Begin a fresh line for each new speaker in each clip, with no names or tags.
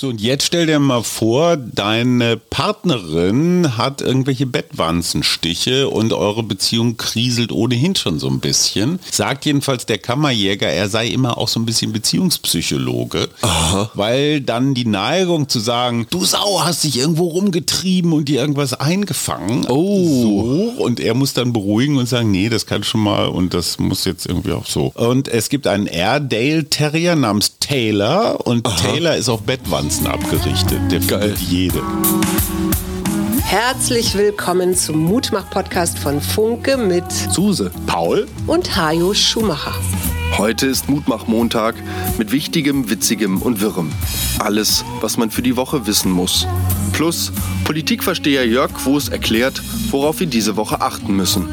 So, und jetzt stell dir mal vor, deine Partnerin hat irgendwelche Bettwanzenstiche und eure Beziehung kriselt ohnehin schon so ein bisschen. Sagt jedenfalls der Kammerjäger, er sei immer auch so ein bisschen Beziehungspsychologe, Aha. weil dann die Neigung zu sagen, du Sau, hast dich irgendwo rumgetrieben und dir irgendwas eingefangen. Oh. So, und er muss dann beruhigen und sagen, nee, das kann schon mal und das muss jetzt irgendwie auch so. Und es gibt einen Airedale Terrier namens Taylor und Aha. Taylor ist auf Bettwanzen Finanzen abgerichtet. Der Geil. jede.
Herzlich willkommen zum Mutmach-Podcast von Funke mit
Suse, Paul
und Hajo Schumacher.
Heute ist Mutmach-Montag mit Wichtigem, Witzigem und Wirrem. Alles, was man für die Woche wissen muss. Plus Politikversteher Jörg Quos erklärt, worauf wir diese Woche achten müssen.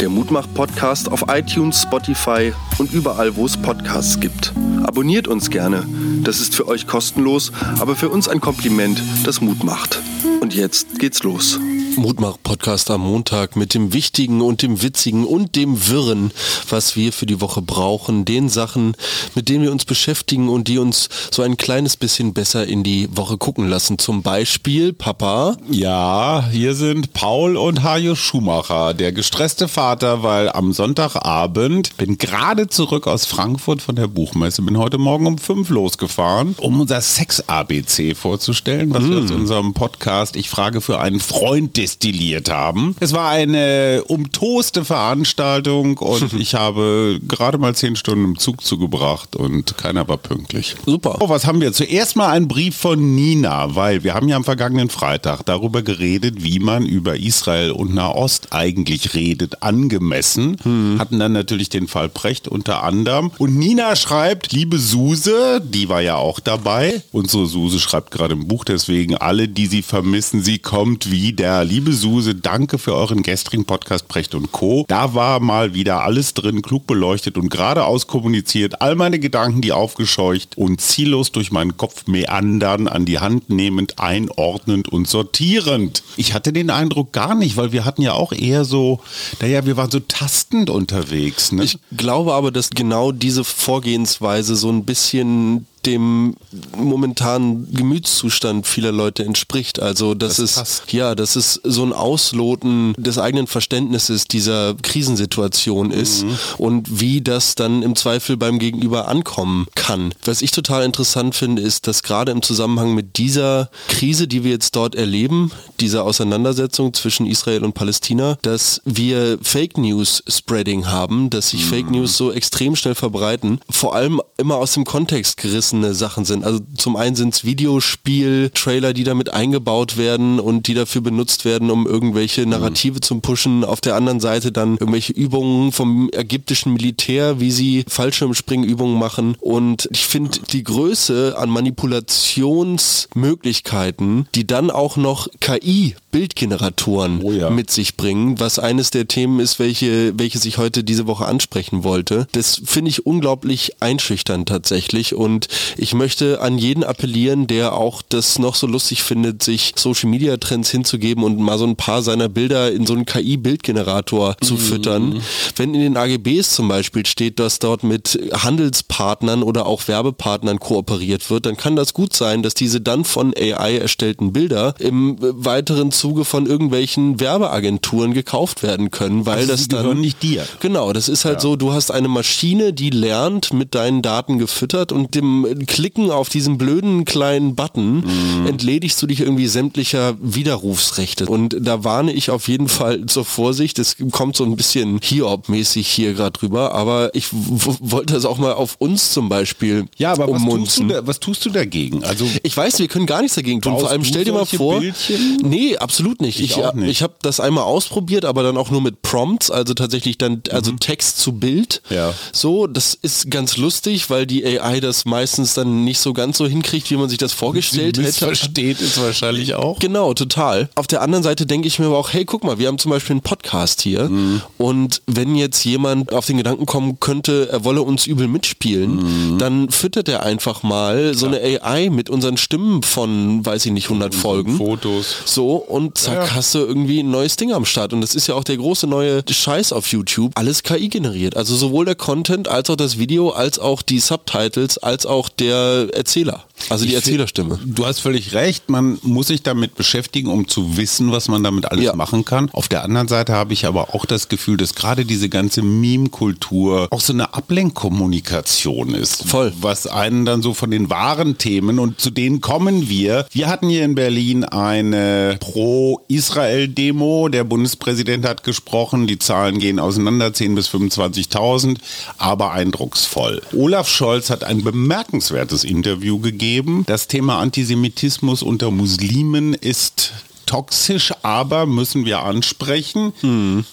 Der Mutmach-Podcast auf iTunes, Spotify und überall, wo es Podcasts gibt. Abonniert uns gerne. Das ist für euch kostenlos, aber für uns ein Kompliment, das Mut macht. Und jetzt geht's los.
Mutmach-Podcast am Montag mit dem Wichtigen und dem Witzigen und dem Wirren, was wir für die Woche brauchen, den Sachen, mit denen wir uns beschäftigen und die uns so ein kleines bisschen besser in die Woche gucken lassen. Zum Beispiel, Papa.
Ja, hier sind Paul und Hajo Schumacher, der gestresste Vater, weil am Sonntagabend bin gerade zurück aus Frankfurt von der Buchmesse, bin heute Morgen um fünf losgefahren, um unser Sex-ABC vorzustellen, was mm. wir aus unserem Podcast Ich frage für einen Freund destilliert haben. Es war eine umtoste Veranstaltung und ich habe gerade mal zehn Stunden im Zug zugebracht und keiner war pünktlich. Super. Oh, was haben wir? Zuerst mal einen Brief von Nina, weil wir haben ja am vergangenen Freitag darüber geredet, wie man über Israel und Nahost eigentlich redet, angemessen. Hm. Hatten dann natürlich den Fall Precht unter anderem. Und Nina schreibt, liebe Suse, die war ja auch dabei. Unsere Suse schreibt gerade im Buch, deswegen alle, die sie vermissen, sie kommt wieder. Liebe Liebe Suse, danke für euren gestrigen Podcast Precht und Co. Da war mal wieder alles drin, klug beleuchtet und geradeaus kommuniziert. All meine Gedanken, die aufgescheucht und ziellos durch meinen Kopf meandern, an die Hand nehmend, einordnend und sortierend. Ich hatte den Eindruck gar nicht, weil wir hatten ja auch eher so, naja, wir waren so tastend unterwegs. Ne?
Ich glaube aber, dass genau diese Vorgehensweise so ein bisschen dem momentanen Gemütszustand vieler Leute entspricht. Also das, das ist passt. ja, das ist so ein Ausloten des eigenen Verständnisses dieser Krisensituation ist mhm. und wie das dann im Zweifel beim Gegenüber ankommen kann. Was ich total interessant finde, ist, dass gerade im Zusammenhang mit dieser Krise, die wir jetzt dort erleben, dieser Auseinandersetzung zwischen Israel und Palästina, dass wir Fake News Spreading haben, dass sich mhm. Fake News so extrem schnell verbreiten, vor allem immer aus dem Kontext gerissen umfassende Sachen sind. Also zum einen sind es Videospiel-Trailer, die damit eingebaut werden und die dafür benutzt werden, um irgendwelche mhm. Narrative mhm. zu pushen. Auf der anderen Seite dann irgendwelche Übungen vom ägyptischen Militär, wie sie Fallschirmspringübungen machen. Und ich finde die Größe an Manipulationsmöglichkeiten, die dann auch noch KI Bildgeneratoren oh ja. mit sich bringen, was eines der Themen ist, welche, welche ich heute diese Woche ansprechen wollte. Das finde ich unglaublich einschüchternd tatsächlich und ich möchte an jeden appellieren, der auch das noch so lustig findet, sich Social Media Trends hinzugeben und mal so ein paar seiner Bilder in so einen KI-Bildgenerator zu mhm. füttern. Wenn in den AGBs zum Beispiel steht, dass dort mit Handelspartnern oder auch Werbepartnern kooperiert wird, dann kann das gut sein, dass diese dann von AI erstellten Bilder im weiteren Zuge von irgendwelchen Werbeagenturen gekauft werden können, weil also das dann
nicht dir.
Genau, das ist halt ja. so, du hast eine Maschine, die lernt mit deinen Daten gefüttert und dem Klicken auf diesen blöden kleinen Button mhm. entledigst du dich irgendwie sämtlicher Widerrufsrechte und da warne ich auf jeden Fall zur Vorsicht. Es kommt so ein bisschen Hiob-mäßig hier gerade drüber, aber ich wollte das auch mal auf uns zum Beispiel
Ja, aber was tust, da, was tust, du dagegen?
Also ich weiß, wir können gar nichts dagegen tun. Vor allem stell dir mal vor, Bildchen? nee, absolut nicht. Ich, ich, nicht. ich habe das einmal ausprobiert, aber dann auch nur mit Prompts, also tatsächlich dann, also mhm. Text zu Bild. Ja. So, das ist ganz lustig, weil die AI das meistens dann nicht so ganz so hinkriegt, wie man sich das vorgestellt
hätte. Versteht es wahrscheinlich auch.
Genau, total. Auf der anderen Seite denke ich mir aber auch, hey, guck mal, wir haben zum Beispiel einen Podcast hier mhm. und wenn jetzt jemand auf den Gedanken kommen könnte, er wolle uns übel mitspielen, mhm. dann füttert er einfach mal so eine AI mit unseren Stimmen von, weiß ich nicht, 100 Folgen.
Fotos.
So, und zack, ja. hast du irgendwie ein neues Ding am Start. Und das ist ja auch der große neue Scheiß auf YouTube. Alles KI generiert. Also sowohl der Content als auch das Video, als auch die Subtitles, als auch auch der Erzähler. Also die Erzählerstimme.
Du hast völlig recht, man muss sich damit beschäftigen, um zu wissen, was man damit alles
Ja.
machen kann. Auf der anderen Seite habe ich aber auch das Gefühl, dass gerade diese ganze Meme-Kultur auch so eine Ablenkkommunikation ist.
Voll.
Was einen dann so von den wahren Themen und zu denen kommen wir. Wir hatten hier in Berlin eine Pro-Israel-Demo. Der Bundespräsident hat gesprochen. Die Zahlen gehen auseinander, 10.000 bis 25.000, aber eindrucksvoll. Olaf Scholz hat ein bemerkenswertes Interview gegeben. Das Thema Antisemitismus unter Muslimen ist toxisch, aber müssen wir ansprechen.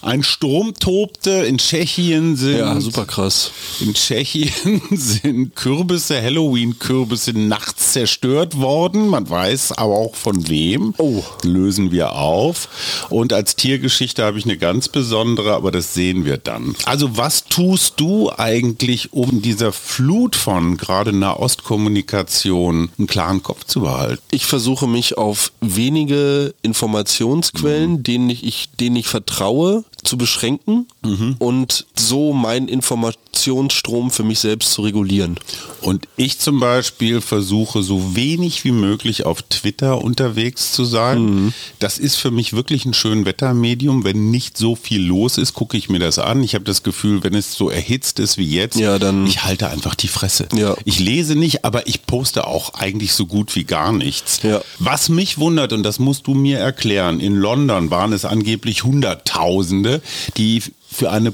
Ein Sturm tobte. In Tschechien sind
Ja, super krass.
in Tschechien sind Kürbisse, Halloween-Kürbisse nachts zerstört worden. Man weiß aber auch von wem.
Oh.
Lösen wir auf. Und als Tiergeschichte habe ich eine ganz besondere, aber das sehen wir dann. Also was tust du eigentlich, um dieser Flut von gerade Nahostkommunikation einen klaren Kopf zu behalten?
Ich versuche mich auf wenige Informationsquellen, denen ich, ich, denen ich vertraue, zu beschränken und so meinen Informationsstrom für mich selbst zu regulieren.
Und ich zum Beispiel versuche so wenig wie möglich auf Twitter unterwegs zu sein. Das ist für mich wirklich ein schön Wettermedium. Wenn nicht so viel los ist, gucke ich mir das an. Ich habe das Gefühl, wenn es so erhitzt ist wie jetzt,
Ja, dann-
ich halte einfach die Fresse.
Ja.
Ich lese nicht, aber ich poste auch eigentlich so gut wie gar nichts.
Ja.
Was mich wundert, und das musst du mir erklären, in London waren es angeblich Hunderttausende, die für eine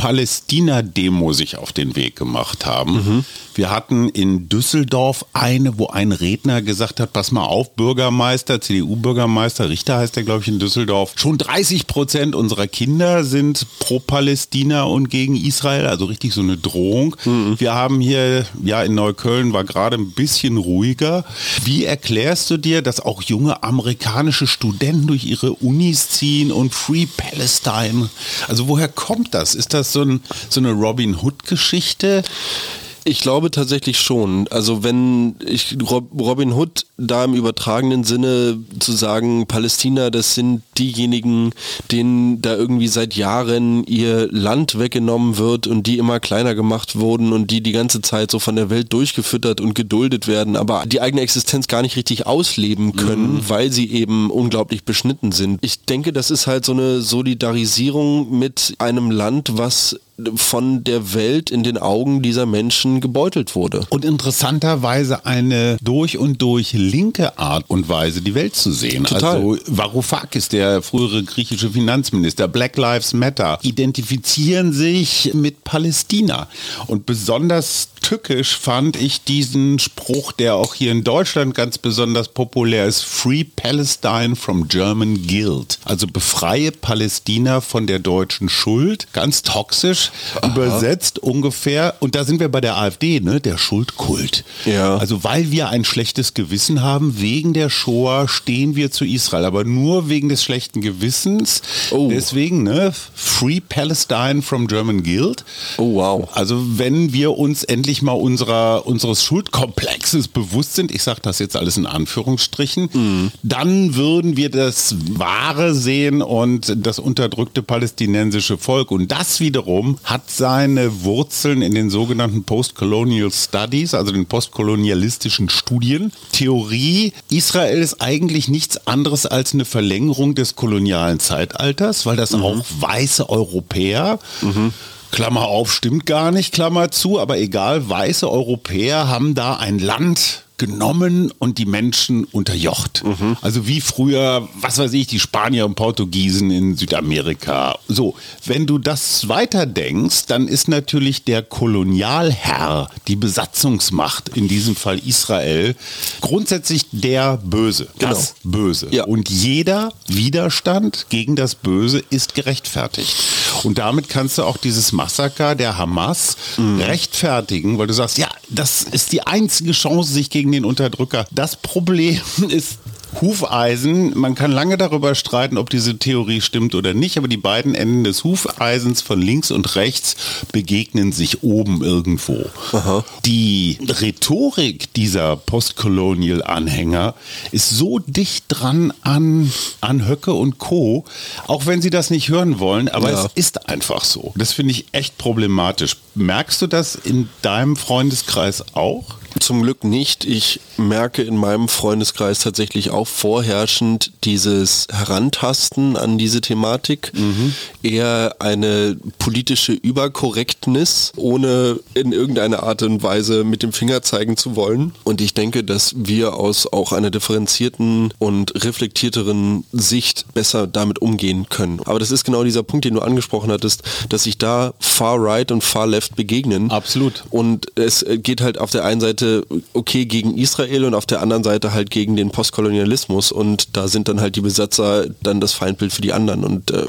Pro-Palästina-Demo sich auf den Weg gemacht haben. Wir hatten in Düsseldorf eine, wo ein Redner gesagt hat, pass mal auf, Bürgermeister, CDU-Bürgermeister, Richter heißt der, glaube ich, in Düsseldorf, schon 30 Prozent unserer Kinder sind pro-Palästina und gegen Israel, also richtig so eine Drohung. Wir haben hier, ja, in Neukölln war gerade ein bisschen ruhiger. Wie erklärst du dir, dass auch junge amerikanische Studenten durch ihre Unis ziehen und Free Palestine? Also woher kommt das? Ist das so, ein, so eine Robin Hood-Geschichte?
Ich glaube tatsächlich schon. Also wenn ich Rob, Robin Hood da im übertragenen Sinne zu sagen, Palästina, das sind diejenigen, denen da irgendwie seit Jahren ihr Land weggenommen wird und die immer kleiner gemacht wurden und die die ganze Zeit so von der Welt durchgefüttert und geduldet werden, aber die eigene Existenz gar nicht richtig ausleben können, weil sie eben unglaublich beschnitten sind. Ich denke, das ist halt so eine Solidarisierung mit einem Land, was von der Welt in den Augen dieser Menschen gebeutelt wurde.
Und interessanterweise eine durch und durch linke Art und Weise, die Welt zu sehen.
Total.
Also Varoufakis, der frühere griechische Finanzminister, Black Lives Matter, identifizieren sich mit Palästina. Und besonders tückisch fand ich diesen Spruch, der auch hier in Deutschland ganz besonders populär ist, Free Palestine from German Guilt. Also befreie Palästina von der deutschen Schuld. Ganz toxisch übersetzt ungefähr. Und da sind wir bei der AfD, ne? Der Schuldkult.
Ja.
Also weil wir ein schlechtes Gewissen haben, wegen der Shoah stehen wir zu Israel. Aber nur wegen des schlechten Gewissens.
Oh.
Deswegen, ne? Free Palestine from German Guilt.
Oh wow.
Also wenn wir uns endlich mal unserer, unseres Schuldkomplexes bewusst sind, ich sage das jetzt alles in Anführungsstrichen, dann würden wir das Wahre sehen und das unterdrückte palästinensische Volk. Und das wiederum hat seine Wurzeln in den sogenannten Postcolonial Studies, also den postkolonialistischen Studien. Theorie, Israel ist eigentlich nichts anderes als eine Verlängerung des kolonialen Zeitalters, weil das auch weiße Europäer Klammer auf, stimmt gar nicht, Klammer zu, aber egal, weiße Europäer haben da ein Land genommen und die Menschen unterjocht. Also wie früher, was weiß ich, die Spanier und Portugiesen in Südamerika. So, wenn du das weiterdenkst, dann ist natürlich der Kolonialherr, die Besatzungsmacht, in diesem Fall Israel, grundsätzlich der Böse. Das Böse.
Ja.
Und jeder Widerstand gegen das Böse ist gerechtfertigt. Und damit kannst du auch dieses Massaker der Hamas rechtfertigen, weil du sagst, ja, das ist die einzige Chance, sich gegen den Unterdrücker. Das Problem ist Hufeisen, man kann lange darüber streiten, ob diese Theorie stimmt oder nicht, aber die beiden Enden des Hufeisens von links und rechts begegnen sich oben irgendwo. Die Rhetorik dieser Postcolonial-Anhänger ist so dicht dran an, an Höcke und Co., auch wenn sie das nicht hören wollen, aber
Ja.
es ist einfach so. Das finde ich echt problematisch. Merkst du das in deinem Freundeskreis auch?
Zum Glück nicht. Ich merke in meinem Freundeskreis tatsächlich auch vorherrschend dieses Herantasten an diese Thematik. Mhm. Eher eine politische Überkorrektness, ohne in irgendeiner Art und Weise mit dem Finger zeigen zu wollen. Und ich denke, dass wir aus auch einer differenzierten und reflektierteren Sicht besser damit umgehen können. Aber das ist genau dieser Punkt, den du angesprochen hattest, dass sich da Far Right und Far Left begegnen.
Absolut.
Und es geht halt auf der einen Seite okay gegen Israel und auf der anderen Seite halt gegen den Postkolonialismus und da sind dann halt die Besatzer dann das Feindbild für die anderen und äh,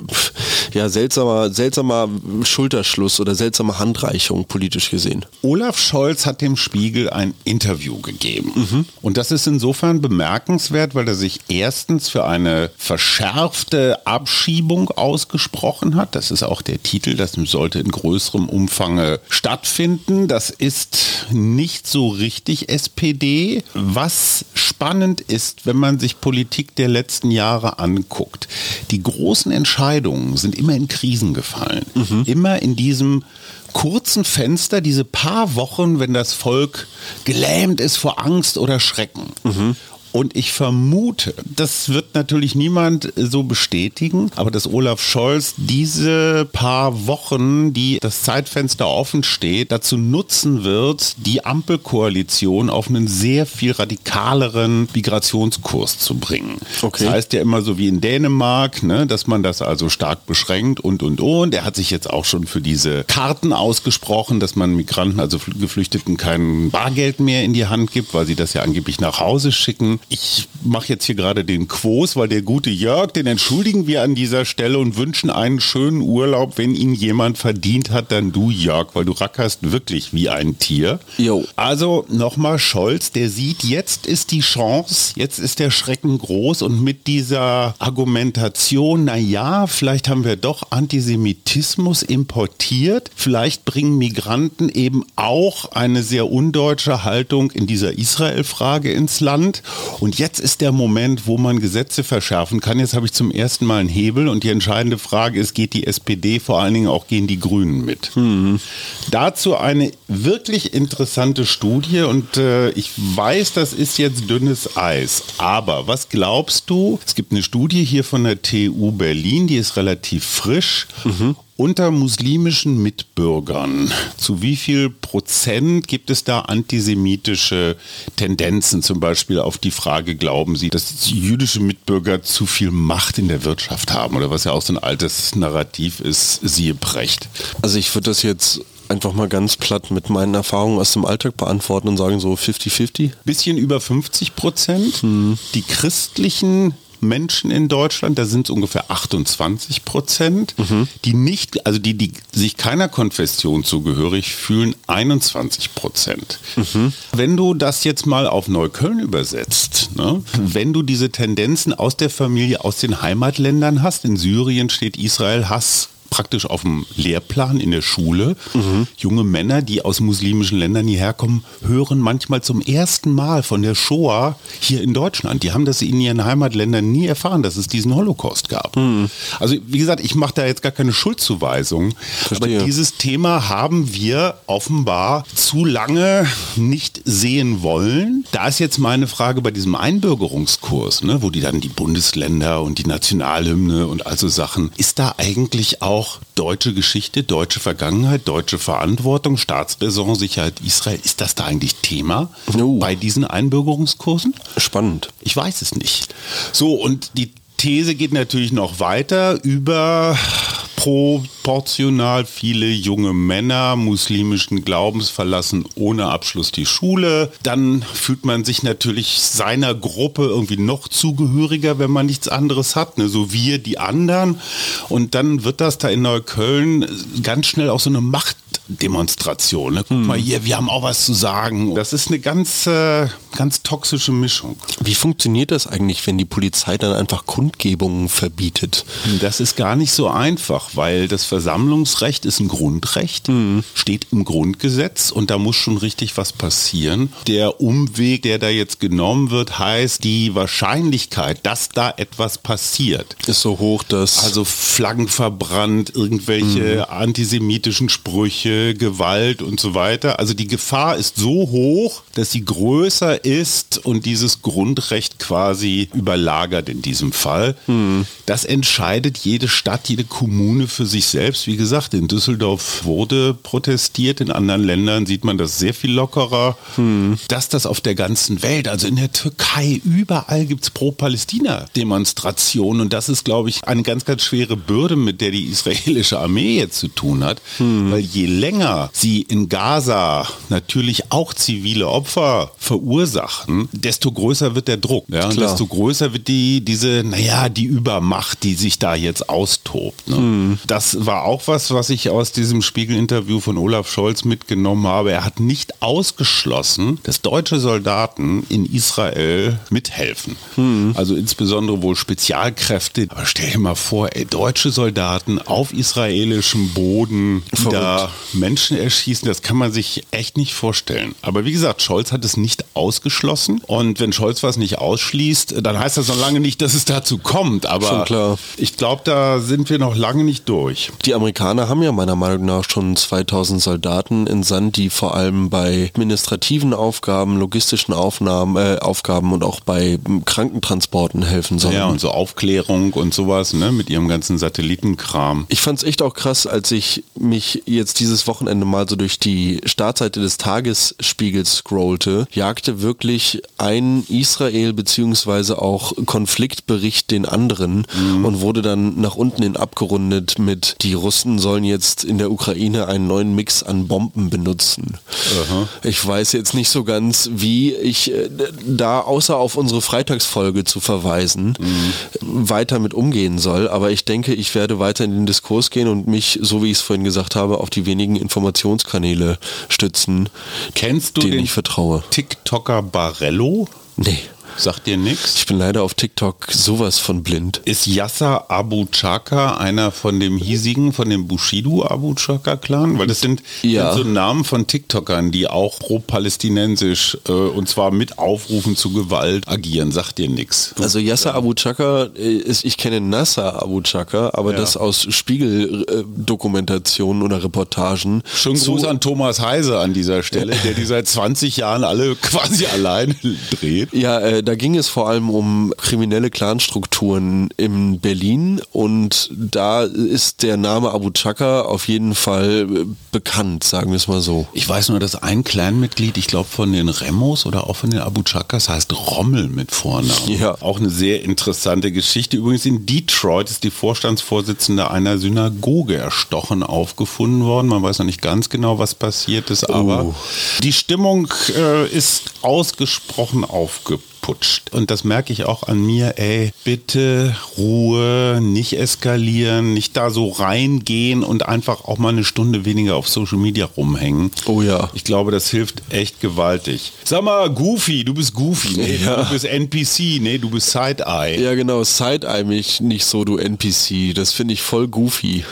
ja, seltsamer, seltsamer Schulterschluss oder seltsame Handreichung politisch gesehen.
Olaf Scholz hat dem Spiegel ein Interview gegeben. Mhm. Und das ist insofern bemerkenswert, weil er sich erstens für eine verschärfte Abschiebung ausgesprochen hat. Das ist auch der Titel, das sollte in größerem Umfang stattfinden. Das ist nicht so richtig SPD. Was spannend ist, wenn man sich Politik der letzten Jahre anguckt. Die großen Entscheidungen sind immer in Krisen gefallen. Mhm. Immer in diesem kurzen Fenster, diese paar Wochen, wenn das Volk gelähmt ist vor Angst oder Schrecken. Mhm. Und ich vermute, das wird natürlich niemand so bestätigen, aber dass Olaf Scholz diese paar Wochen, die das Zeitfenster offen steht, dazu nutzen wird, die Ampelkoalition auf einen sehr viel radikaleren Migrationskurs zu bringen. Okay. Das heißt ja immer so wie in Dänemark, ne, dass man das also stark beschränkt und und und. Er hat sich jetzt auch schon für diese Karten ausgesprochen, dass man Migranten, also Geflüchteten, kein Bargeld mehr in die Hand gibt, weil sie das ja angeblich nach Hause schicken ich mache jetzt hier gerade den Quos, weil der gute Jörg, den entschuldigen wir an dieser Stelle und wünschen einen schönen Urlaub. Wenn ihn jemand verdient hat, dann du, Jörg, weil du rackerst wirklich wie ein Tier. Jo. Also nochmal Scholz, der sieht, jetzt ist die Chance, jetzt ist der Schrecken groß und mit dieser Argumentation, na ja, vielleicht haben wir doch Antisemitismus importiert, vielleicht bringen Migranten eben auch eine sehr undeutsche Haltung in dieser Israel-Frage ins Land und jetzt ist der Moment, wo man Gesetze verschärfen kann. Jetzt habe ich zum ersten Mal einen Hebel und die entscheidende Frage ist, geht die SPD vor allen Dingen auch gehen die Grünen mit? Mhm. Dazu eine wirklich interessante Studie und äh, ich weiß, das ist jetzt dünnes Eis. Aber was glaubst du? Es gibt eine Studie hier von der TU Berlin, die ist relativ frisch. Mhm unter muslimischen Mitbürgern, zu wie viel Prozent gibt es da antisemitische Tendenzen? Zum Beispiel auf die Frage, glauben Sie, dass jüdische Mitbürger zu viel Macht in der Wirtschaft haben? Oder was ja auch so ein altes Narrativ ist, siehe Brecht.
Also ich würde das jetzt einfach mal ganz platt mit meinen Erfahrungen aus dem Alltag beantworten und sagen so 50-50?
Bisschen über 50 Prozent. Hm. Die christlichen Menschen in Deutschland, da sind es ungefähr 28 Prozent, mhm. die nicht, also die, die sich keiner Konfession zugehörig fühlen, 21 Prozent. Mhm. Wenn du das jetzt mal auf Neukölln übersetzt, ne, wenn du diese Tendenzen aus der Familie, aus den Heimatländern hast, in Syrien steht Israel Hass praktisch auf dem Lehrplan in der Schule. Mhm. Junge Männer, die aus muslimischen Ländern hierher kommen, hören manchmal zum ersten Mal von der Shoah hier in Deutschland. Die haben das in ihren Heimatländern nie erfahren, dass es diesen Holocaust gab. Mhm. Also wie gesagt, ich mache da jetzt gar keine Schuldzuweisung. Verstehe. Aber dieses Thema haben wir offenbar zu lange nicht sehen wollen. Da ist jetzt meine Frage bei diesem Einbürgerungskurs, ne, wo die dann die Bundesländer und die Nationalhymne und also Sachen, ist da eigentlich auch auch deutsche Geschichte, deutsche Vergangenheit, deutsche Verantwortung, Staatsräson, Sicherheit Israel. Ist das da eigentlich Thema oh. bei diesen Einbürgerungskursen?
Spannend.
Ich weiß es nicht. So, und die These geht natürlich noch weiter über proportional viele junge Männer muslimischen Glaubens verlassen ohne Abschluss die Schule. Dann fühlt man sich natürlich seiner Gruppe irgendwie noch zugehöriger, wenn man nichts anderes hat, ne? so wir die anderen. Und dann wird das da in Neukölln ganz schnell auch so eine Macht Demonstration. Ne? Guck hm. mal hier, wir haben auch was zu sagen. Das ist eine ganz, äh, ganz toxische Mischung.
Wie funktioniert das eigentlich, wenn die Polizei dann einfach Kundgebungen verbietet?
Das ist gar nicht so einfach, weil das Versammlungsrecht ist ein Grundrecht, hm. steht im Grundgesetz und da muss schon richtig was passieren. Der Umweg, der da jetzt genommen wird, heißt die Wahrscheinlichkeit, dass da etwas passiert.
Ist so hoch, dass...
Also Flaggen verbrannt, irgendwelche hm. antisemitischen Sprüche, Gewalt und so weiter. Also die Gefahr ist so hoch, dass sie größer ist und dieses Grundrecht quasi überlagert in diesem Fall. Hm. Das entscheidet jede Stadt, jede Kommune für sich selbst. Wie gesagt, in Düsseldorf wurde protestiert, in anderen Ländern sieht man das sehr viel lockerer. Hm. Dass das auf der ganzen Welt, also in der Türkei, überall gibt es Pro-Palästina-Demonstrationen und das ist, glaube ich, eine ganz, ganz schwere Bürde, mit der die israelische Armee jetzt zu tun hat. Hm. Weil je länger sie in Gaza natürlich auch zivile Opfer verursachen, desto größer wird der Druck. Ja? Und desto größer wird die, diese, naja, die Übermacht, die sich da jetzt austobt. Ne? Hm. Das war auch was, was ich aus diesem Spiegel-Interview von Olaf Scholz mitgenommen habe. Er hat nicht ausgeschlossen, dass deutsche Soldaten in Israel mithelfen. Hm. Also insbesondere wohl Spezialkräfte. Aber stell dir mal vor, ey, deutsche Soldaten auf israelischem Boden, die Verrückt. da Menschen erschießen, das kann man sich echt nicht vorstellen. Aber wie gesagt, Scholz hat es nicht ausgeschlossen. Und wenn Scholz was nicht ausschließt, dann heißt das noch lange nicht, dass es dazu kommt. Aber ich glaube, da sind wir noch lange nicht durch.
Die Amerikaner haben ja meiner Meinung nach schon 2000 Soldaten in Sand, die vor allem bei administrativen Aufgaben, logistischen Aufnahmen, äh, Aufgaben und auch bei Krankentransporten helfen sollen.
Ja, und so Aufklärung und sowas, ne, mit ihrem ganzen Satellitenkram.
Ich fand es echt auch krass, als ich mich jetzt dieses Wochenende mal so durch die Startseite des Tagesspiegels scrollte, jagte wirklich ein Israel beziehungsweise auch Konfliktbericht den anderen mhm. und wurde dann nach unten hin abgerundet mit die Russen sollen jetzt in der Ukraine einen neuen Mix an Bomben benutzen. Aha. Ich weiß jetzt nicht so ganz, wie ich äh, da außer auf unsere Freitagsfolge zu verweisen, mhm. weiter mit umgehen soll. Aber ich denke, ich werde weiter in den Diskurs gehen und mich, so wie ich es vorhin gesagt habe, auf die wenigen Informationskanäle stützen,
Kennst du
denen
den
ich vertraue.
TikToker Barello?
Nee.
Sagt dir nichts?
Ich bin leider auf TikTok sowas von blind.
Ist Yasser Abu Chaka einer von dem hiesigen, von dem Bushido Abu Chaka Clan? Weil das sind, ja. sind so Namen von TikTokern, die auch pro-palästinensisch äh, und zwar mit Aufrufen zu Gewalt agieren. Sagt dir nichts?
Also Yasser Abu Chaka äh, ist, ich kenne Nasser Abu Chaka, aber ja. das aus Spiegel-Dokumentationen oder Reportagen.
Schönen Gruß an Thomas Heise an dieser Stelle, der die seit 20 Jahren alle quasi allein dreht.
Ja, äh, da ging es vor allem um kriminelle Clanstrukturen in Berlin und da ist der Name Abu Chaka auf jeden Fall äh, bekannt, sagen wir es mal so.
Ich weiß nur, dass ein Clanmitglied, ich glaube von den Remos oder auch von den Abu Chakas, heißt Rommel mit Vornamen. Ja. Auch eine sehr interessante Geschichte. Übrigens in Detroit ist die Vorstandsvorsitzende einer Synagoge erstochen aufgefunden worden. Man weiß noch nicht ganz genau, was passiert ist, aber oh. die Stimmung äh, ist ausgesprochen aufgepasst ausputscht. Und das merke ich auch an mir, ey, bitte Ruhe, nicht eskalieren, nicht da so reingehen und einfach auch mal eine Stunde weniger auf Social Media rumhängen.
Oh ja.
Ich glaube, das hilft echt gewaltig. Sag mal, Goofy, du bist Goofy, nee, ja. du bist NPC, nee, du bist Side-Eye.
Ja, genau, Side-Eye mich nicht so, du NPC. Das finde ich voll goofy.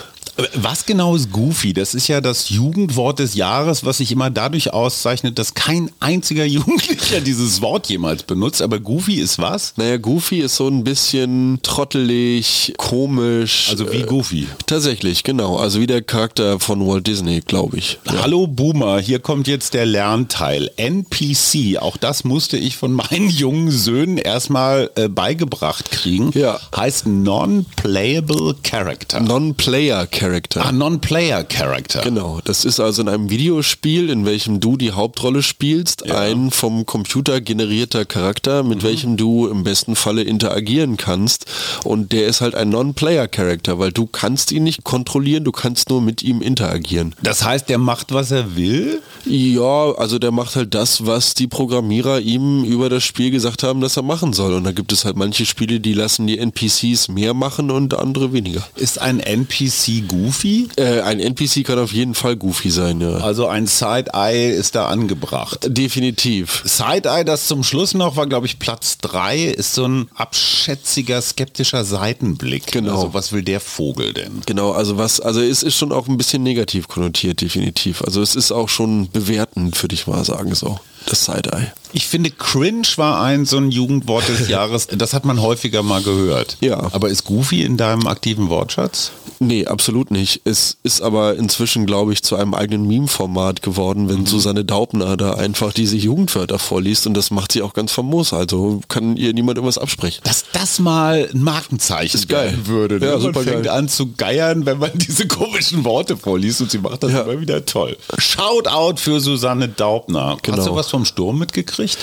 Was genau ist Goofy? Das ist ja das Jugendwort des Jahres, was sich immer dadurch auszeichnet, dass kein einziger Jugendlicher dieses Wort jemals benutzt. Aber Goofy ist was?
Naja, Goofy ist so ein bisschen trottelig, komisch.
Also wie Goofy? Äh,
tatsächlich, genau. Also wie der Charakter von Walt Disney, glaube ich.
Ja. Hallo Boomer, hier kommt jetzt der Lernteil. NPC, auch das musste ich von meinen jungen Söhnen erstmal äh, beigebracht kriegen. Ja. Heißt Non-Playable Character.
Non-Player Character. Character.
Ah, Non-Player Character.
Genau. Das ist also in einem Videospiel, in welchem du die Hauptrolle spielst, ja. ein vom Computer generierter Charakter, mit mhm. welchem du im besten Falle interagieren kannst. Und der ist halt ein Non-Player Character, weil du kannst ihn nicht kontrollieren, du kannst nur mit ihm interagieren.
Das heißt, der macht, was er will?
Ja, also der macht halt das, was die Programmierer ihm über das Spiel gesagt haben, dass er machen soll. Und da gibt es halt manche Spiele, die lassen die NPCs mehr machen und andere weniger.
Ist ein NPC gut? Goofy?
Äh, ein NPC kann auf jeden Fall Goofy sein, ja.
Also ein Side-Eye ist da angebracht.
Definitiv.
Side-Eye, das zum Schluss noch war, glaube ich, Platz 3, ist so ein abschätziger, skeptischer Seitenblick. Genau. Also was will der Vogel denn?
Genau, also was, also es ist schon auch ein bisschen negativ konnotiert, definitiv. Also es ist auch schon bewertend, würde ich mal sagen so. Das Side-Eye.
Ich finde, cringe war ein so ein Jugendwort des Jahres. Das hat man häufiger mal gehört.
Ja.
Aber ist Goofy in deinem aktiven Wortschatz?
Nee, absolut nicht. Es ist aber inzwischen, glaube ich, zu einem eigenen Meme-Format geworden, wenn Susanne Daubner da einfach diese Jugendwörter vorliest und das macht sie auch ganz famos. Also kann ihr niemand irgendwas absprechen.
Dass das mal ein Markenzeichen
Ist geil.
würde. ne?
Ja,
man fängt
geil.
an zu geiern, wenn man diese komischen Worte vorliest und sie macht das
Ja.
immer wieder toll. Shoutout für Susanne Daubner.
Genau.
Hast du was vom Sturm mitgekriegt?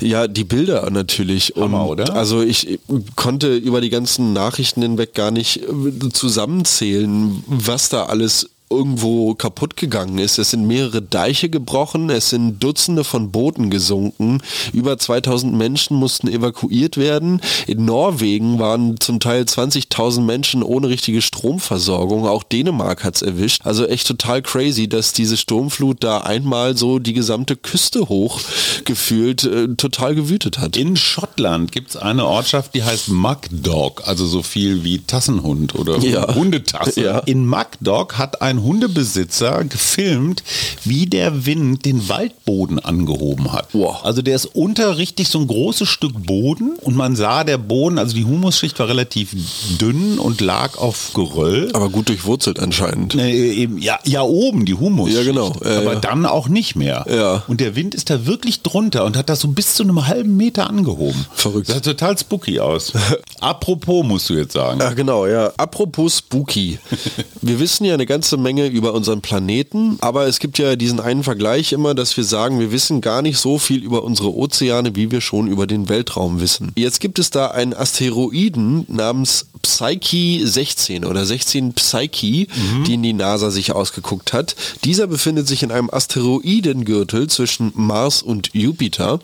Ja, die Bilder natürlich.
Hammer,
und
oder?
Also ich konnte über die ganzen Nachrichten hinweg gar nicht äh, zusammenzählen, was da alles irgendwo kaputt gegangen ist. Es sind mehrere Deiche gebrochen, es sind Dutzende von Booten gesunken, über 2000 Menschen mussten evakuiert werden. In Norwegen waren zum Teil 20.000 Menschen ohne richtige Stromversorgung. Auch Dänemark hat's erwischt. Also echt total crazy, dass diese Sturmflut da einmal so die gesamte Küste hoch gefühlt äh, total gewütet hat.
In Schottland gibt es eine Ortschaft, die heißt Mugdog, also so viel wie Tassenhund oder
Ja.
Hundetasse.
Ja.
In Mugdog hat ein Hundebesitzer gefilmt, wie der Wind den Waldboden angehoben hat.
Wow.
Also der ist unter richtig so ein großes Stück Boden und man sah, der Boden, also die Humusschicht war relativ dünn und lag auf Geröll.
Aber gut durchwurzelt anscheinend.
Nee, eben, ja, ja, oben die Humus.
Ja, genau. Äh,
aber
ja.
dann auch nicht mehr.
Ja.
Und der Wind ist da wirklich drunter und hat das so bis zu einem halben Meter angehoben.
Verrückt.
Das sah total spooky aus. Apropos, musst du jetzt sagen.
Ach genau, ja. Apropos Spooky. Wir wissen ja eine ganze Menge über unseren Planeten, aber es gibt ja diesen einen Vergleich immer, dass wir sagen, wir wissen gar nicht so viel über unsere Ozeane, wie wir schon über den Weltraum wissen. Jetzt gibt es da einen Asteroiden namens Psyche 16 oder 16 Psyche, den die NASA sich ausgeguckt hat. Dieser befindet sich in einem Asteroidengürtel zwischen Mars und Jupiter.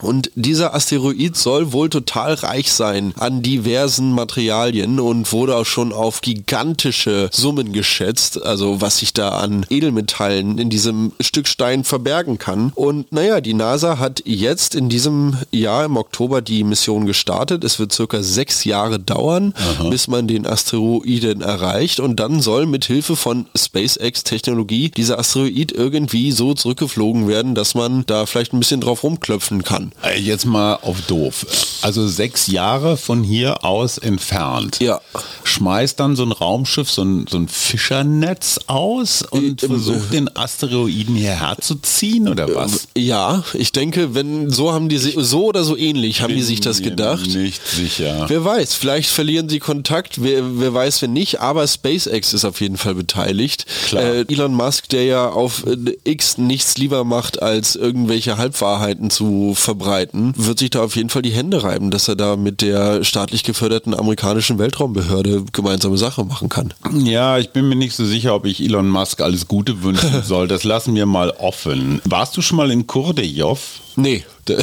Und dieser Asteroid soll wohl total reich sein an diversen Materialien und wurde auch schon auf gigantische Summen geschätzt, also was sich da an Edelmetallen in diesem Stück Stein verbergen kann. Und naja, die NASA hat jetzt in diesem Jahr im Oktober die Mission gestartet. Es wird circa sechs Jahre dauern, bis man den Asteroiden erreicht und dann soll mit Hilfe von SpaceX-Technologie dieser Asteroid irgendwie so zurückgeflogen werden, dass man da vielleicht ein bisschen drauf rumklopfen kann.
Jetzt mal auf doof. Also sechs Jahre von hier aus entfernt.
Ja.
Schmeißt dann so ein Raumschiff so ein, so ein Fischernetz aus und
Äh,
versucht den Asteroiden hierher zu ziehen oder was?
Ja, ich denke, wenn so haben die si- so oder so ähnlich haben die sich das
Bin
gedacht.
Nicht sicher.
Wer weiß, vielleicht verlieren sie Kontakt, wer, wer weiß, wenn nicht, aber SpaceX ist auf jeden Fall beteiligt. Äh, Elon Musk, der ja auf äh, X nichts lieber macht, als irgendwelche Halbwahrheiten zu verbreiten, wird sich da auf jeden Fall die Hände reiben, dass er da mit der staatlich geförderten amerikanischen Weltraumbehörde gemeinsame Sache machen kann.
Ja, ich bin mir nicht so sicher, ob ich Elon Musk alles Gute wünschen soll. Das lassen wir mal offen. Warst du schon mal in Kurdejov?
Nee.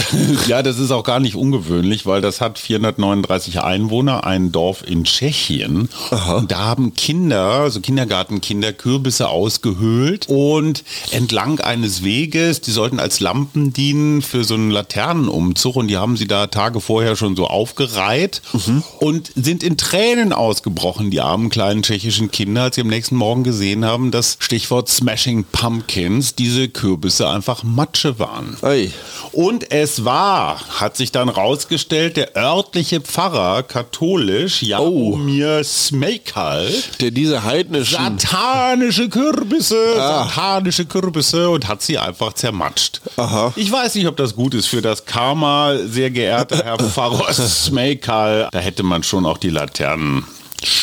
Ja, das ist auch gar nicht ungewöhnlich, weil das hat 439 Einwohner, ein Dorf in Tschechien. Und da haben Kinder, also Kindergartenkinder, Kürbisse ausgehöhlt und entlang eines Weges, die sollten als Lampen dienen für so einen Laternenumzug und die haben sie da Tage vorher schon so aufgereiht und sind in Tränen ausgebrochen, die armen kleinen tschechischen Kinder, als sie am nächsten Morgen gesehen haben, dass Stichwort Smashing Pumpkins diese Kürbisse einfach Matsche waren.
Ei.
Und es war, hat sich dann rausgestellt, der örtliche Pfarrer, katholisch, Jaromir Smejkal,
Der diese heidnischen...
satanische Kürbisse,
Ah.
satanische Kürbisse und hat sie einfach zermatscht.
Aha.
Ich weiß nicht, ob das gut ist für das Karma, sehr geehrter Herr Pfarrer Smejkal. Da hätte man schon auch die Laternen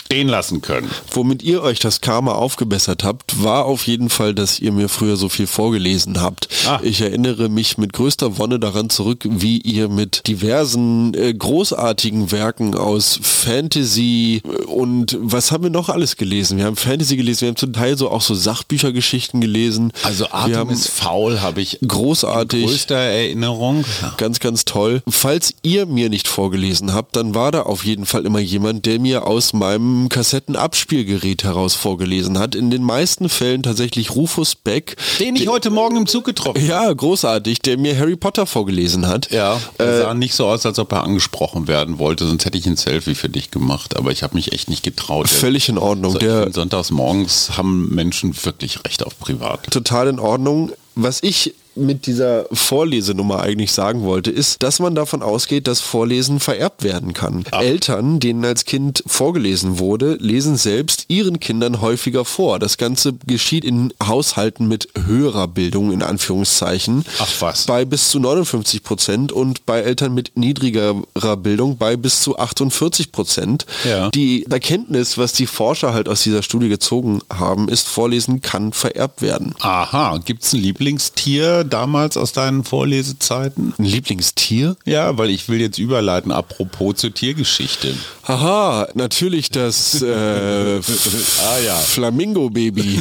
stehen lassen können.
Womit ihr euch das Karma aufgebessert habt, war auf jeden Fall, dass ihr mir früher so viel vorgelesen habt.
Ah.
Ich erinnere mich mit größter Wonne daran zurück, wie ihr mit diversen äh, großartigen Werken aus Fantasy äh, und was haben wir noch alles gelesen? Wir haben Fantasy gelesen, wir haben zum Teil so auch so Sachbüchergeschichten gelesen.
Also Atem ist faul, habe ich
großartig.
größter Erinnerung.
Ganz, ganz toll. Falls ihr mir nicht vorgelesen habt, dann war da auf jeden Fall immer jemand, der mir aus meinem Kassettenabspielgerät heraus vorgelesen hat. In den meisten Fällen tatsächlich Rufus Beck.
Den ich heute Morgen im Zug getroffen habe.
Ja, großartig, der mir Harry Potter vorgelesen hat.
Ja, er sah nicht so aus, als ob er angesprochen werden wollte, sonst hätte ich ein Selfie für dich gemacht, aber ich habe mich echt nicht getraut.
Völlig in Ordnung.
So,
Der,
sonntags morgens haben Menschen wirklich Recht auf Privat.
total in Ordnung. Was ich mit dieser Vorlesenummer eigentlich sagen wollte, ist, dass man davon ausgeht, dass Vorlesen vererbt werden kann. Ach. Eltern, denen als Kind vorgelesen wurde, lesen selbst ihren Kindern häufiger vor. Das Ganze geschieht in Haushalten mit höherer Bildung, in Anführungszeichen.
Ach was.
Bei bis zu 59 Prozent und bei Eltern mit niedrigerer Bildung bei bis zu 48 Prozent. Ja. Die Erkenntnis, was die Forscher halt aus dieser Studie gezogen haben, ist, Vorlesen kann vererbt werden.
Aha, gibt es ein Lieblingstier damals aus deinen Vorlesezeiten?
Ein Lieblingstier?
Ja, weil ich will jetzt überleiten, apropos zur Tiergeschichte.
Haha, natürlich das äh, ah, ja. Flamingo-Baby.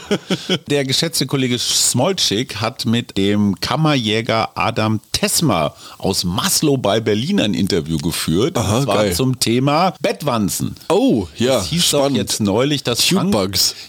Der geschätzte Kollege Smolczyk hat mit dem Kammerjäger Adam Tesma aus Maslow bei Berlin ein Interview geführt.
Aha, und zwar geil.
zum Thema Bettwanzen.
Oh, ja.
Das hieß spannend. doch jetzt neulich, dass Frank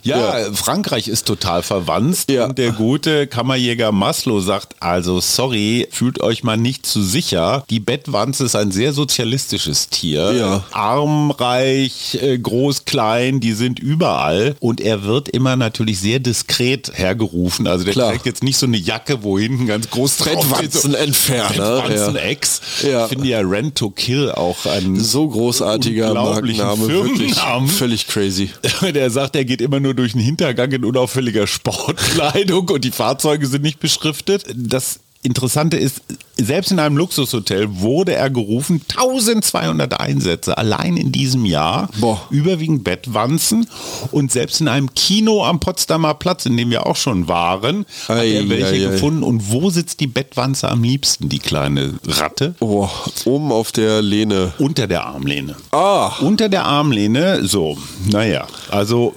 ja, ja, Frankreich ist total verwandt. Ja. Und der gute Kammerjäger Maslow sagt, also sorry, fühlt euch mal nicht zu sicher. Die Bettwanze ist ein sehr sozialistisches Tier.
Ja.
Arm, reich, äh, groß, klein, die sind überall. Und er wird immer natürlich sehr diskret hergerufen. Also der Klar. trägt jetzt nicht so eine Jacke, wo hinten ganz groß
Bettwanzen entferner.
Bettwanzen Ex. Ja. Ich finde ja Rent to Kill auch ein
so großartiger Markenname. Wirklich völlig crazy.
Der sagt, er geht immer nur durch den Hintergang in unauffälliger Sportkleidung und die Fahrzeuge sind nicht beschriftet. Das Interessante ist, selbst in einem Luxushotel wurde er gerufen, 1200 Einsätze allein in diesem Jahr, Boah. überwiegend Bettwanzen und selbst in einem Kino am Potsdamer Platz, in dem wir auch schon waren, ei, hat er welche ei, ei. gefunden. Und wo sitzt die Bettwanze am liebsten, die kleine Ratte?
Oh, oben auf der Lehne.
Unter der Armlehne.
Ah.
Unter der Armlehne, so, naja, also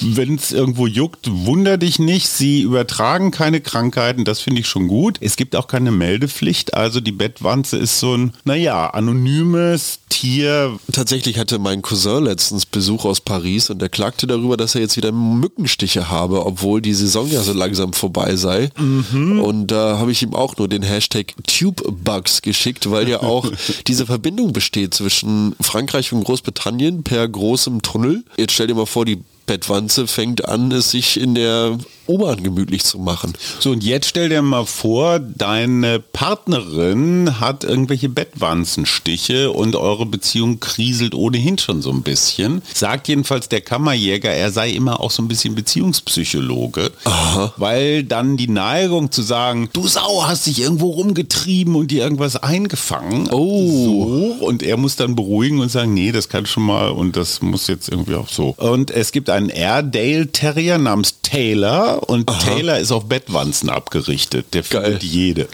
wenn es irgendwo juckt, wunder dich nicht. Sie übertragen keine Krankheiten, das finde ich schon gut. Es gibt auch keine Meldepflicht, also die Bettwanze ist so ein, naja, anonymes Tier.
Tatsächlich hatte mein Cousin letztens Besuch aus Paris und er klagte darüber, dass er jetzt wieder Mückenstiche habe, obwohl die Saison ja so langsam vorbei sei. Mhm. Und da habe ich ihm auch nur den Hashtag TubeBugs geschickt, weil ja auch diese Verbindung besteht zwischen Frankreich und Großbritannien per großem Tunnel. Jetzt stell dir mal vor, die Bettwanze fängt an, es sich in der U-Bahn gemütlich zu machen.
So, und jetzt stell dir mal vor, deine Partnerin hat irgendwelche Bettwanzenstiche und eure Beziehung kriselt ohnehin schon so ein bisschen. Sagt jedenfalls der Kammerjäger, er sei immer auch so ein bisschen Beziehungspsychologe. Aha. Weil dann die Neigung zu sagen, du Sau, hast dich irgendwo rumgetrieben und dir irgendwas eingefangen.
Oh.
So, und er muss dann beruhigen und sagen, nee, das kann schon mal und das muss jetzt irgendwie auch so. Und es gibt ein einen Airedale Terrier namens Taylor und Aha. Taylor ist auf Bettwanzen abgerichtet. Der findet jede.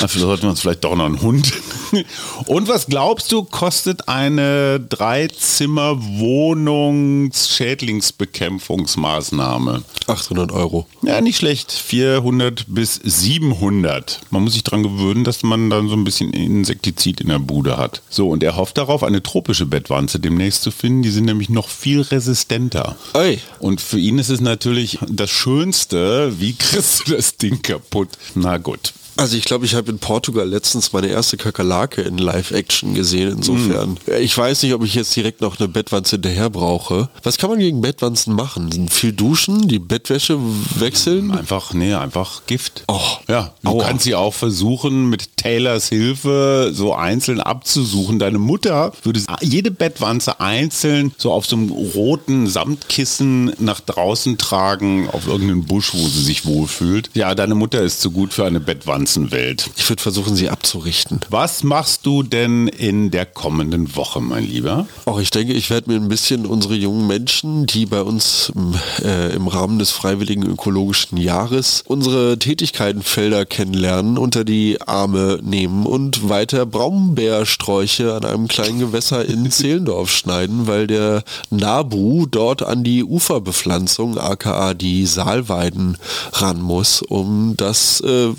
Dafür sollten wir uns vielleicht doch noch einen Hund. Und was glaubst du, kostet eine Dreizimmer-Wohnungs-Schädlingsbekämpfungsmaßnahme?
800 Euro.
Ja, nicht schlecht. 400 bis 700. Man muss sich daran gewöhnen, dass man dann so ein bisschen Insektizid in der Bude hat. So, und er hofft darauf, eine tropische Bettwanze demnächst zu finden. Die sind nämlich noch viel resistenter.
Oi.
Und für ihn ist es natürlich das Schönste, wie kriegst du das Ding kaputt? Na gut.
Also ich glaube, ich habe in Portugal letztens meine erste Kakerlake in Live-Action gesehen. Insofern. Mm. Ich weiß nicht, ob ich jetzt direkt noch eine Bettwanze hinterher brauche. Was kann man gegen Bettwanzen machen? Viel duschen, die Bettwäsche wechseln?
Einfach, nee, einfach Gift.
Oh,
ja, du Aua. kannst sie auch versuchen, mit Taylors Hilfe so einzeln abzusuchen. Deine Mutter würde jede Bettwanze einzeln so auf so einem roten Samtkissen nach draußen tragen, auf irgendeinen Busch, wo sie sich wohlfühlt. Ja, deine Mutter ist zu gut für eine Bettwanze ganzen Welt.
Ich würde versuchen, sie abzurichten.
Was machst du denn in der kommenden Woche, mein Lieber?
Auch ich denke, ich werde mir ein bisschen unsere jungen Menschen, die bei uns äh, im Rahmen des freiwilligen ökologischen Jahres unsere Tätigkeitenfelder kennenlernen, unter die Arme nehmen und weiter Braunbärsträuche an einem kleinen Gewässer in Zehlendorf schneiden, weil der Nabu dort an die Uferbepflanzung, aka die Saalweiden, ran muss, um das äh,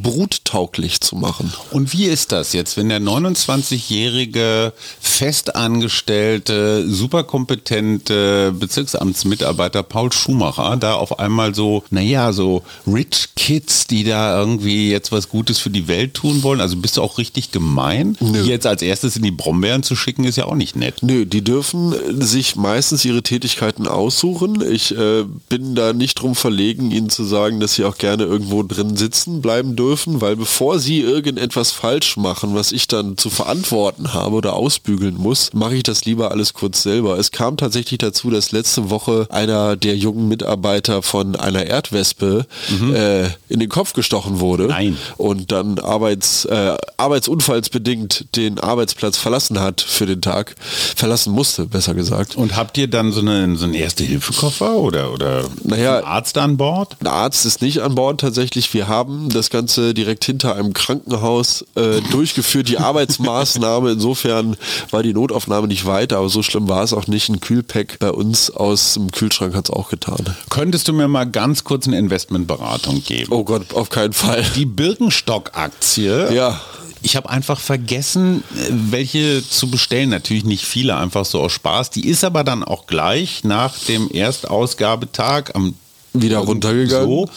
bruttauglich zu machen.
Und wie ist das jetzt, wenn der 29-jährige festangestellte, superkompetente Bezirksamtsmitarbeiter Paul Schumacher da auf einmal so, naja, so Rich Kids, die da irgendwie jetzt was Gutes für die Welt tun wollen? Also bist du auch richtig gemein?
Nö.
Die jetzt als erstes in die Brombeeren zu schicken, ist ja auch nicht nett.
Nö, die dürfen sich meistens ihre Tätigkeiten aussuchen. Ich äh, bin da nicht drum verlegen, ihnen zu sagen, dass sie auch gerne irgendwo drin sitzen bleiben dürfen, weil bevor sie irgendetwas falsch machen, was ich dann zu verantworten habe oder ausbügeln muss, mache ich das lieber alles kurz selber. Es kam tatsächlich dazu, dass letzte Woche einer der jungen Mitarbeiter von einer Erdwespe äh, in den Kopf gestochen wurde
Nein.
und dann Arbeits, äh, arbeitsunfallsbedingt den Arbeitsplatz verlassen hat für den Tag, verlassen musste, besser gesagt.
Und habt ihr dann so einen, so einen Erste-Hilfe-Koffer oder, oder
Naja,
einen Arzt an Bord?
Ein Arzt ist nicht an Bord tatsächlich. Wir haben das Ganze direkt hinter einem Krankenhaus äh, durchgeführt, die Arbeitsmaßnahme. Insofern war die Notaufnahme nicht weiter, aber so schlimm war es auch nicht. Ein Kühlpack bei uns aus dem Kühlschrank hat es auch getan.
Könntest du mir mal ganz kurz eine Investmentberatung geben?
Oh Gott, auf keinen Fall.
Die Birkenstock-Aktie.
Ja.
Ich habe einfach vergessen, welche zu bestellen. Natürlich nicht viele, einfach so aus Spaß. Die ist aber dann auch gleich nach dem Erstausgabetag am
Wieder runtergegangen.
So.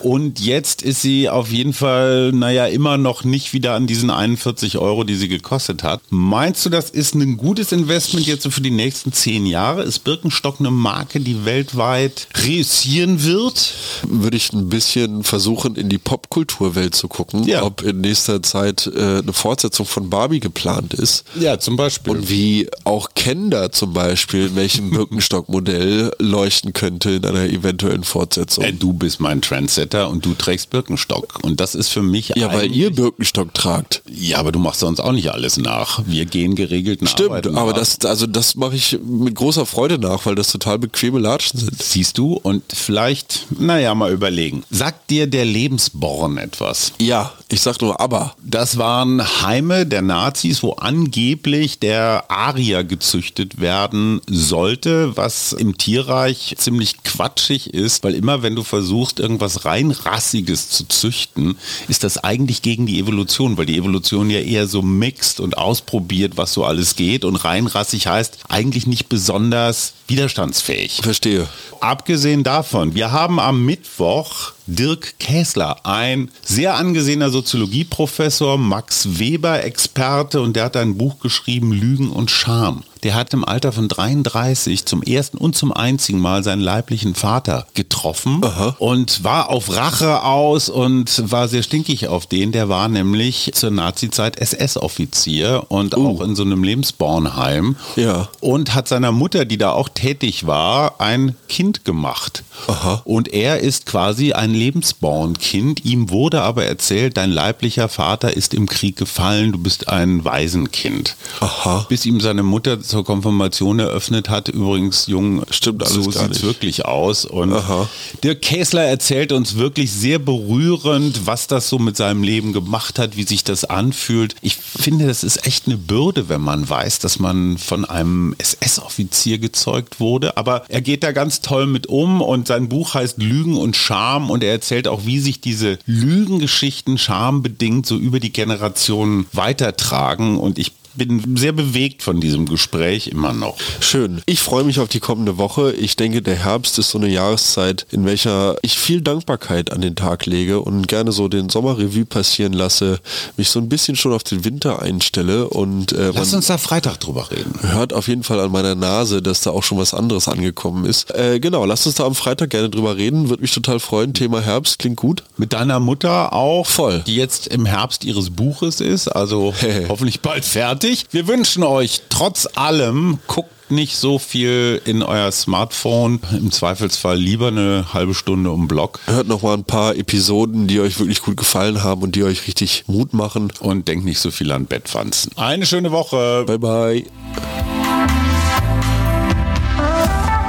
Und jetzt ist sie auf jeden Fall, naja, immer noch nicht wieder an diesen 41 Euro, die sie gekostet hat. Meinst du, das ist ein gutes Investment jetzt so für die nächsten zehn Jahre? Ist Birkenstock eine Marke, die weltweit reüssieren wird?
Würde ich ein bisschen versuchen, in die Popkulturwelt zu gucken,
Ja.
ob in nächster Zeit äh, eine Fortsetzung von Barbie geplant ist.
Ja, zum Beispiel.
Und wie auch Kenda zum Beispiel, in welchem Birkenstock-Modell leuchten könnte in einer eventuellen Fortsetzung.
Äh, du bist mein Trendsetter und du trägst Birkenstock. Und das ist für mich
Ja, weil ihr Birkenstock tragt.
Ja, aber du machst sonst auch nicht alles nach. Wir gehen geregelten
Stimmt,
Arbeiten
aber
nach.
das, also das mache ich mit großer Freude nach, weil das total bequeme Latschen sind.
siehst du und vielleicht, naja, mal überlegen. Sagt dir der Lebensborn etwas?
Ja, ich sag nur aber.
Das waren Heime der Nazis, wo angeblich der Arier gezüchtet werden sollte, was im Tierreich ziemlich quatschig ist, weil immer wenn du versuchst, irgendwas reinrassiges zu züchten, ist das eigentlich gegen die Evolution, weil die Evolution ja eher so mixt und ausprobiert, was so alles geht und reinrassig heißt eigentlich nicht besonders widerstandsfähig.
Verstehe.
Abgesehen davon, wir haben am Mittwoch Dirk Käsler, ein sehr angesehener Soziologieprofessor, Max Weber-Experte und der hat ein Buch geschrieben, Lügen und Scham. Der hat im Alter von 33 zum ersten und zum einzigen Mal seinen leiblichen Vater getroffen und war auf Rache aus und war sehr stinkig auf den. Der war nämlich zur Nazizeit SS-Offizier und auch in so einem Lebensbornheim
Ja.
und hat seiner Mutter, die da auch tätig war, ein Kind gemacht.
Aha.
Und er ist quasi ein Lebensbornkind. Ihm wurde aber erzählt, dein leiblicher Vater ist im Krieg gefallen, du bist ein Waisenkind.
Aha.
Bis ihm seine Mutter zur Konfirmation eröffnet hat, übrigens jung,
Stimmt alles
so sieht's
nicht.
wirklich aus. Und
Aha.
Dirk Käsler erzählt uns wirklich sehr berührend, was das so mit seinem Leben gemacht hat, wie sich das anfühlt. Ich finde, das ist echt eine Bürde, wenn man weiß, dass man von einem SS-Offizier gezeugt wurde. Aber er geht da ganz toll mit um und sein Buch heißt Lügen und Scham und er erzählt auch, wie sich diese Lügengeschichten schambedingt so über die Generationen weitertragen. Und ich bin sehr bewegt von diesem Gespräch immer noch.
Schön. Ich freue mich auf die kommende Woche. Ich denke, der Herbst ist so eine Jahreszeit, in welcher ich viel Dankbarkeit an den Tag lege und gerne so den Sommerrevue passieren lasse, mich so ein bisschen schon auf den Winter einstelle und äh,
Lass uns da Freitag drüber reden.
hört auf jeden Fall an meiner Nase, dass da auch schon was anderes angekommen ist. Äh, genau, lasst uns da am Freitag gerne drüber reden. Würde mich total freuen. Thema Herbst klingt gut.
Mit deiner Mutter auch,
Voll.
die jetzt im Herbst ihres Buches ist, also hoffentlich bald fertig. Wir wünschen euch trotz allem, guckt nicht so viel in euer Smartphone, im Zweifelsfall lieber eine halbe Stunde um Block
Hört noch mal ein paar Episoden, die euch wirklich gut gefallen haben und die euch richtig Mut machen.
und denkt nicht so viel an Bettwanzen. Eine schöne Woche.
Bye bye.